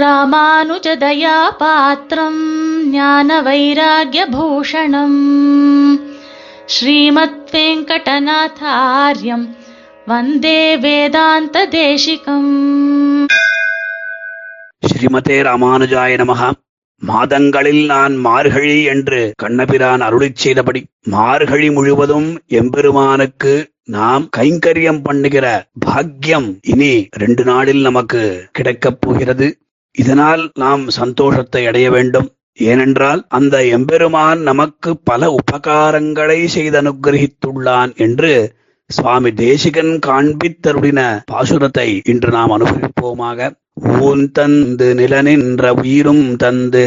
ராமானுஜதயா பாத்திரம் ஞான வைராகியபூஷணம் ஸ்ரீமத் வெங்கடநாதாரியம் வந்தே வேதாந்த தேசிகம் ஸ்ரீமதே ராமானுஜாய நமகா மாதங்களில் நான் மார்கழி என்று கண்ணபிரான் அருளி செய்தபடி மார்கழி முழுவதும் எம்பெருமானுக்கு நாம் கைங்கரியம் பண்ணுகிற பாக்கியம் இனி ரெண்டு நாளில் நமக்கு கிடைக்கப் போகிறது. இதனால் நாம் சந்தோஷத்தை அடைய வேண்டும். ஏனென்றால் அந்த எம்பெருமான் நமக்கு பல உபகாரங்களை செய்து அனுகிரகித்துள்ளான் என்று சுவாமி தேசிகன் காண்பித்தருடின பாசுரத்தை இன்று நாம் அனுபவிப்போமாக. ஊன் தந்து நிலநின்ற உயிரும் தந்து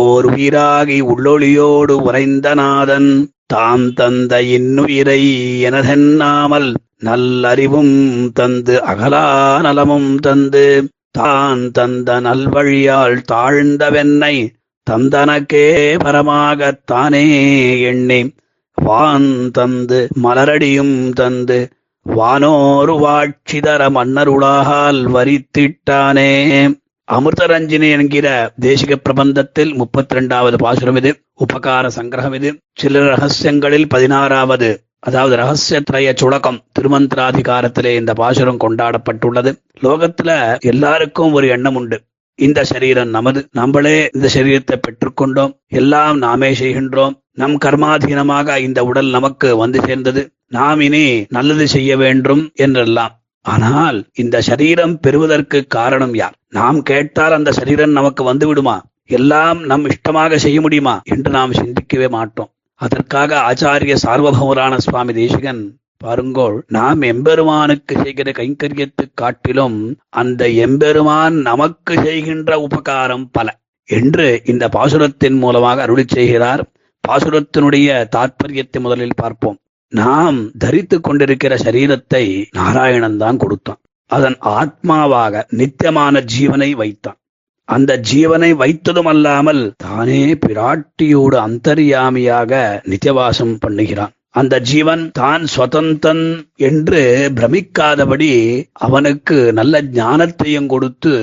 ஓர் உயிராகி உள்ளொளியோடு உறைந்த நாதன் தாம் தந்த இன்னுயிரை எனதென்னாமல் நல்லறிவும் தந்து அகலா நலமும் தந்து தான் தந்த நல்வழியால் தாழ்ந்தவென்னை தந்தனக்கே பரமாகத்தானே எண்ணி வான் தந்து மலரடியும் தந்து வானோரு வாட்சிதர மன்னருளாகால் வரித்திட்டானே. அமிர்தரஞ்சினி என்கிற தேசிக பிரபந்தத்தில் முப்பத்தி இரண்டாவது பாசுரம் இது. உபகார சங்கிரகம் இது. சில ரகசியங்களில் பதினாறாவது. அதாவது ரகசியத்ரய சுழக்கம் திருமந்திராதிகாரத்திலே இந்த பாசுரம் கொண்டாடப்பட்டுள்ளது. லோகத்துல எல்லாருக்கும் ஒரு எண்ணம் உண்டு. இந்த சரீரம் நமது நம்மளே இந்த சரீரத்தை பெற்றுக்கொண்டோம். எல்லாம் நாமே செய்கின்றோம். நம் கர்மாதீனமாக இந்த உடல் நமக்கு வந்து சேர்ந்தது. நாம் இனி நல்லது செய்ய வேண்டும் என்றெல்லாம். ஆனால் இந்த சரீரம் பெறுவதற்கு காரணம் யார்? நாம் கேட்டால் அந்த சரீரம் நமக்கு வந்து விடுமா? எல்லாம் நம் இஷ்டமாக செய்ய முடியுமா? என்று நாம் சிந்திக்கவே மாட்டோம். அதற்காக ஆச்சாரிய சார்வபௌரான சுவாமி தேசிகன் பாருங்கோள் நாம் எம்பெருமானுக்கு செய்கிற கைங்கரியத்து காட்டிலும் அந்த எம்பெருமான் நமக்கு செய்கின்ற உபகாரம் பல என்று இந்த பாசுரத்தின் மூலமாக அருளி செய்கிறார். பாசுரத்தினுடைய தாற்பயத்தை முதலில் பார்ப்போம். நாம் தரித்து கொண்டிருக்கிற சரீரத்தை நாராயணன் தான் கொடுத்தான். அதன் ஆத்மாவாக நித்தியமான ஜீவனை வைத்தான். அந்த ஜீவனை வைத்ததும் அல்லாமல் தானே பிராட்டியோடு அந்தர்யாமியாக நித்தியவாசம் பண்ணுகிறான். அந்த ஜீவன் தான் சுதந்தன் என்று பிரமிக்காதபடி அவனுக்கு நல்ல ஞானத்தையும் கொடுத்து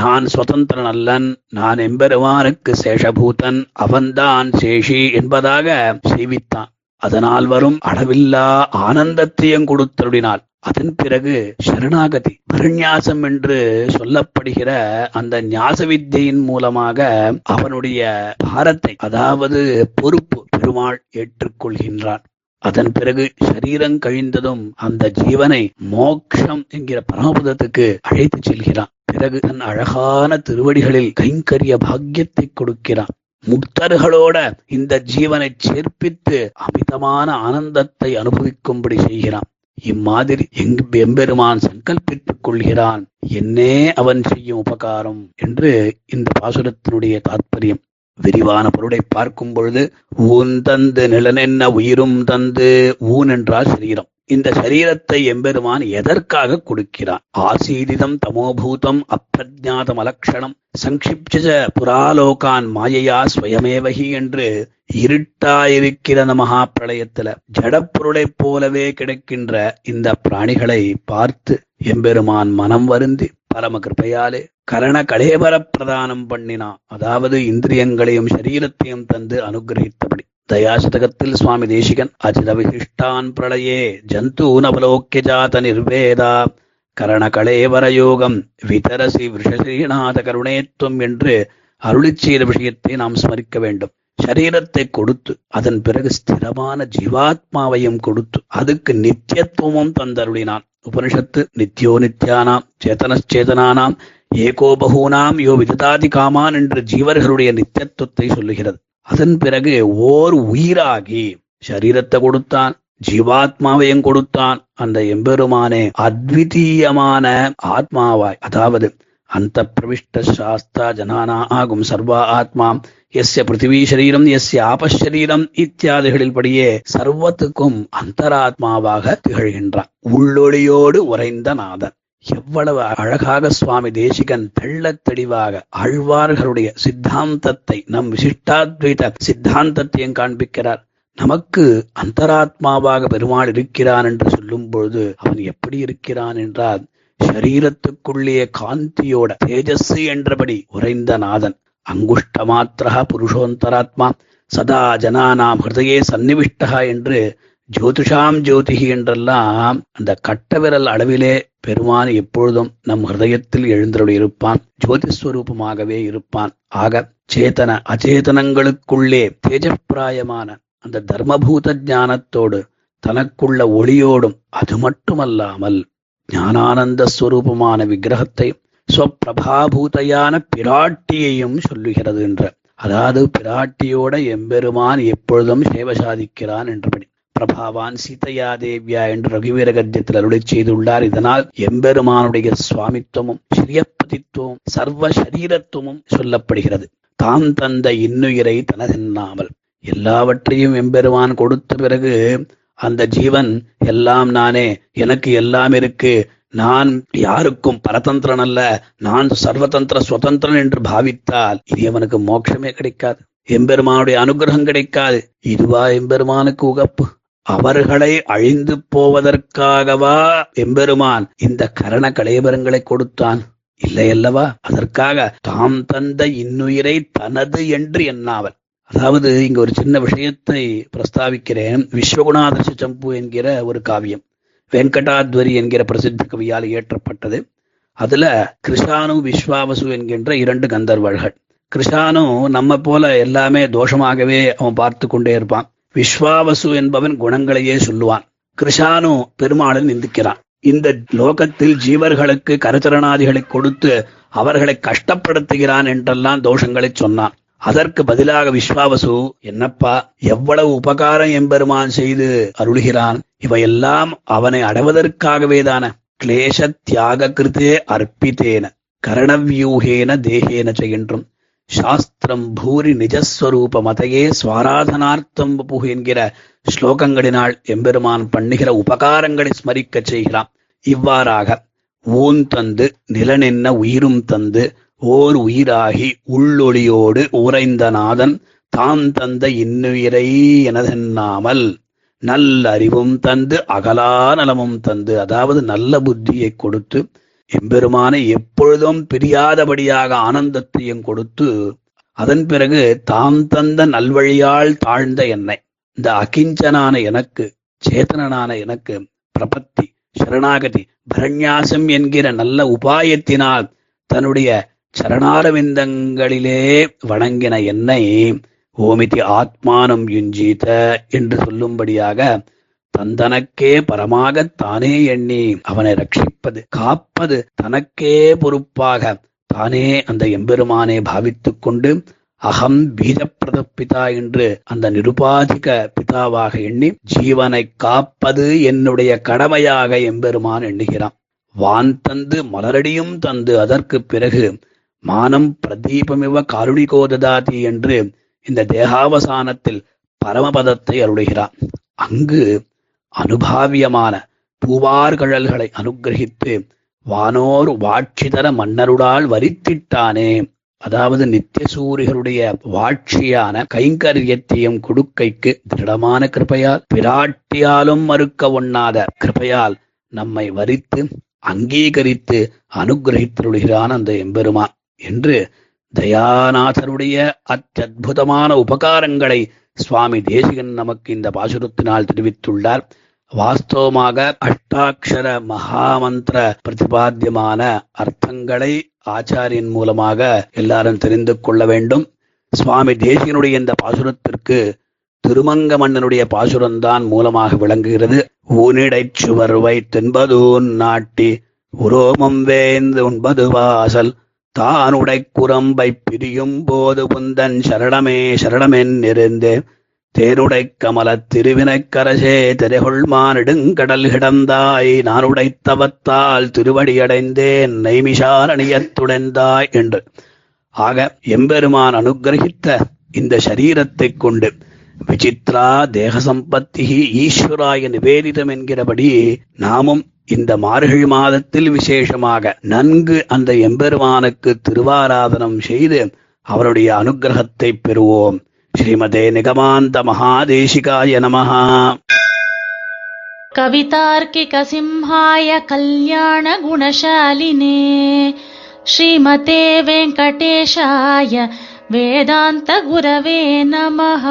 நான் சுதந்திரன் அல்லன் நான் எம்பெருமானுக்கு சேஷபூதன் அவன்தான் சேஷி என்பதாக செய்வித்தான். அதனால் வரும் அளவில்லா ஆனந்தத்தையும் கொடுத்தருடினாள் அதன் பிறகு சரணாகதி பரிநியாசம் என்று சொல்லப்படுகிற அந்த ஞாச வித்தியின் மூலமாக அவனுடைய பாரத்தை அதாவது பொறுப்பு பெருமாள் ஏற்றுக்கொள்கின்றான். அதன் பிறகு சரீரம் கழிந்ததும் அந்த ஜீவனை மோக்ஷம் என்கிற பரமபதத்துக்கு அழைத்து செல்கிறான். பிறகு தன் அழகான திருவடிகளில் கைங்கரிய பாக்கியத்தை கொடுக்கிறான். முக்தர்களோட இந்த ஜீவனை சேர்ப்பித்து அமிதமான ஆனந்தத்தை அனுபவிக்கும்படி செய்கிறான். இம்மாதிரி எங்கு எம்பெருமான் சங்கல்பித்துக் கொள்கிறான். என்னே அவன் செய்யும் உபகாரம் என்று இந்த பாசுரத்தினுடைய தாத்பரியம். விரிவான பொருளை பார்க்கும் பொழுது ஊன் தந்து நிலனென்ன உயிரும் தந்து ஊன் என்றால் சரீரம். இந்த சரீரத்தை எம்பெருமான் எதற்காக கொடுக்கிறான் ஆசீதிதம் தமோபூதம் அப்பிரஜாதம் அலக்ஷணம் சங்கிப்ச புராலோகான் மாயையா ஸ்வயமேவகி என்று இருட்டாயிருக்கிற அந்த மகா பிரளயத்துல ஜடப்பொருளைப் போலவே கிடைக்கின்ற இந்த பிராணிகளை பார்த்து எம்பெருமான் மனம் வருந்தி பரம கிருப்பையாலே கரண கலேபர பிரதானம் பண்ணினான். அதாவது இந்திரியங்களையும் சரீரத்தையும் தந்து அனுகிரகித்தபடி. தயாசதகத்தில் சுவாமி தேசிகன் அஜித விசிஷ்டான் பிரளயே ஜந்தூனவலோக்கிய ஜாத நிர்வேதா கரணகளேவரயோகம் விதரசி விஷசீநாத கருணேத்துவம் என்று அருளிச் செய்த விஷயத்தை நாம் ஸ்மரிக்க வேண்டும். சரீரத்தை கொடுத்து அதன் பிறகு ஸ்திரமான ஜீவாத்மாவையும் கொடுத்து அதுக்கு நித்தியத்துவமும் தந்தருளினான். உபனிஷத்து நித்யோ நித்யானாம் சேதனச்சேதனானாம் ஏகோபகூனாம் யோ விததாதி காமான் என்று ஜீவர்களுடைய நித்தியத்துவத்தை சொல்லுகிறது. அதன் பிறகு ஓர் உயிராகி சரீரத்தை கொடுத்தான் ஜீவாத்மாவையும் கொடுத்தான். அந்த எம்பெருமானே அத்விதீயமான ஆத்மாவாய் அதாவது அந்த பிரவிஷ்ட சாஸ்தா ஜனானா ஆகும் சர்வா ஆத்மா எஸ்ய பிருத்திவி சரீரம் எஸ்ய ஆபஷரீரம் இத்தியாதிகளில் படியே சர்வத்துக்கும் அந்தராத்மாவாக திகழ்கின்றான். உள்ளொளியோடு உறைந்த நாதன். எவ்வளவு அழகாக சுவாமி தேசிகன் தெள்ளத் தெளிவாக ஆழ்வார்களுடைய சித்தாந்தத்தை நம் விசிஷ்டாத்வைத சித்தாந்தத்தையும் காண்பிக்கிறார். நமக்கு அந்தராத்மாவாக பெருமாள் இருக்கிறான் என்று சொல்லும் பொழுது அவன் எப்படி இருக்கிறான் என்றால் சரீரத்துக்குள்ளே காந்தியோட தேஜஸ் என்றபடி உறைந்த நாதன். அங்குஷ்ட மாத்திரா புருஷோந்தராத்மா. சதா ஜனானாம் ஹிருதயே சந்நிவிஷ்டா என்று ஜோதிஷாம் ஜோதிகி என்றெல்லாம் அந்த கட்ட விரல் அளவிலே பெருமான் எப்பொழுதும் நம் ஹிருதயத்தில் எழுந்தருள் இருப்பான் ஜோதிஸ்வரூபமாகவே இருப்பான். ஆக சேதன அச்சேதனங்களுக்குள்ளே தேஜப்பிராயமான அந்த தர்மபூத ஞானத்தோடு தனக்குள்ள ஒளியோடும் அது மட்டுமல்லாமல் ஞானானந்த ஸ்வரூபமான விக்கிரகத்தை ஸ்வப்பிரபாபூதையான பிராட்டியையும் சொல்லுகிறது என்ற. அதாவது பிராட்டியோட எம்பெருமான் எப்பொழுதும் சேவை சாதிக்கிறான் என்றபடி. பிரபாவான் சீதையா தேவியா என்று ரகுவீர கத்தியத்தில் அருளை செய்துள்ளார். இதனால் எம்பெருமானுடைய சுவாமித்துவமும் ஸ்ரீயப்பதித்துவம் சர்வ சரீரத்துவமும் சொல்லப்படுகிறது. தான் தந்த இன்னுயிரை தனதென்னாமல் எல்லாவற்றையும் எம்பெருமான் கொடுத்த பிறகு அந்த ஜீவன் எல்லாம் நானே எனக்கு எல்லாம் இருக்கு. நான் யாருக்கும் பரதந்திரன் அல்ல. நான் சர்வதந்திர சுதந்திரன் என்று பாவித்தால் இது அவனுக்கு மோட்சமே கிடைக்காது. எம்பெருமானுடைய அனுகிரகம் கிடைக்காது. இதுவா எம்பெருமானுக்கு உகப்பு. அவர்களை அழிந்து போவதற்காகவா எம்பெருமான் இந்த கரண கலைபரங்களை கொடுத்தான்? இல்லை அல்லவா? அதற்காக தாம் தந்த இன்னுயிரை தனது என்று எண்ணாவல் அதாவது இங்க ஒரு சின்ன விஷயத்தை பிரஸ்தாவிக்கிறேன். விஸ்வகுணாதர்ஷ சம்பு என்கிற ஒரு காவியம். வெங்கடாத்வரி என்கிற பிரசித்த கவியால் இயற்றப்பட்டது. அதுல கிருஷானு விஸ்வாவசு என்கின்ற இரண்டு கந்தர்வர்கள். கிருஷானு நம்ம போல எல்லாமே தோஷமாகவே அவன் பார்த்து கொண்டே இருப்பான். விஸ்வாவசு என்பவன் குணங்களையே சொல்லுவான். கிருஷானு பெருமாளை நிந்திக்கிறான். இந்த லோகத்தில் ஜீவர்களுக்கு கருச்சரணாதிகளை கொடுத்து அவர்களை கஷ்டப்படுத்துகிறான் என்றெல்லாம் தோஷங்களை சொன்னான். அதற்கு பதிலாக விஸ்வாவசு என்னப்பா எவ்வளவு உபகாரம் எம்பெருமான் செய்து அருள்கிறான்? இவையெல்லாம் அவனை அடைவதற்காகவே தான. கிளேச தியாக கிருத்தே அர்ப்பித்தேன கரணவியூகேன தேகேன என்றும். சாஸ்திரம் பூரி நிஜஸ்வரூப மதையே சுவாராதனார்த்தம் புகு என்கிற ஸ்லோகங்களினால் எம்பெருமான் பண்ணுகிற உபகாரங்களை ஸ்மரிக்கச் செய்கிறான். இவ்வாறாக ஊன் தந்து நிலனென்ன உயிரும் தந்து ஓர் உயிராகி உள்ளொளியோடு உறைந்த நாதன் தான் தந்த இன்னுயிரை எனதென்னாமல் நல்ல அறிவும் தந்து அகலா நலமும் தந்து அதாவது நல்ல புத்தியை கொடுத்து எம்பெருமானை எப்பொழுதும் பிரியாதபடியாக ஆனந்தத்தையும் கொடுத்து அதன் பிறகு தாம் தந்த நல்வழியால் தாழ்ந்த என்னை இந்த அகிஞ்சனான எனக்கு சேதனனான எனக்கு பிரபத்தி சரணாகதி பரண்யாசம் என்கிற நல்ல உபாயத்தினால் தன்னுடைய சரணாரவிந்தங்களிலே வணங்கின என்னை ஓமிதி ஆத்மானம் யுஞ்சீத என்று சொல்லும்படியாக தந்தனக்கே பரமாக தானே எண்ணி அவனை ரட்சிப்பது காப்பது தனக்கே பொறுப்பாக தானே அந்த எம்பெருமானை பாவித்துக் கொண்டு அகம் பீஜப்பிரத பிதா என்று அந்த நிருபாதிக பிதாவாக எண்ணி ஜீவனை காப்பது என்னுடைய கடமையாக எம்பெருமான் எண்ணுகிறான். வான் தந்து மலரடியும் தந்து அதற்கு பிறகு மானம் பிரதீபமிவ காருணிகோததாதி என்று இந்த தேகாவசானத்தில் பரமபதத்தை அருளுகிறான். அங்கு அனுபாவியமான பூவார்கழல்களை அனுகிரகித்து வானோர் வாட்சிதர மன்னருடால் வரித்திட்டானே. அதாவது நித்தியசூரிகளுடைய வாட்சியான கைங்கரியத்தையும் கொடுக்கைக்கு திருடமான கிருபையால் பிராட்டியாலும் மறுக்க ஒண்ணாத கிருபையால் நம்மை வரித்து அங்கீகரித்து அனுகிரகித்தருளுகிறான் அந்த எம்பெருமான் என்று தயாநாதருடைய அத்தியுதமான உபகாரங்களை சுவாமி தேசிகன் நமக்கு இந்த பாசுரத்தினால் தெரிவித்துள்ளார். வாஸ்தவமாக அஷ்டாட்சர மகாமந்திர பிரதிபாத்தியமான அர்த்தங்களை ஆச்சாரியின் மூலமாக எல்லாரும் தெரிந்து கொள்ள வேண்டும். சுவாமி தேசியனுடைய இந்த பாசுரத்திற்கு திருமங்க மன்னனுடைய பாசுரம்தான் மூலமாக விளங்குகிறது. ஊனிடைச் சுவர் வைத்தென்பதூன் நாட்டி உரோமம் வேந்து உண்பது வாசல் தானுடை குரம்பை பிரியும் போது புந்தன் சரணமே சரணமென் இருந்து தேருடை கமல திருவினைக்கரசே திரைகொள்மானிடுங்கடல் கிடந்தாய் நான் உடைத்தவத்தால் திருவடியடைந்தேன் நெய்மிஷாரணியத்துடைந்தாய் என்று. ஆக எம்பெருமான் அனுகிரகித்த இந்த சரீரத்தைக் கொண்டு விசித்ரா தேக சம்பத்தி ஈஸ்வராய நிவேதிதம் என்கிறபடி நாமும் இந்த மார்கழி மாதத்தில் விசேஷமாக நன்கு அந்த எம்பெருமானுக்கு திருவாராதனம் செய்து அவருடைய அனுகிரகத்தை பெறுவோம். ஸ்ரீமதே நிகமாந்த மகாதேசிகாய நமஹா कवितार्किकसिंहाय कल्याणगुणशालिने श्रीमते वेङ्कटेशाय वेदान्तगुरवे नमः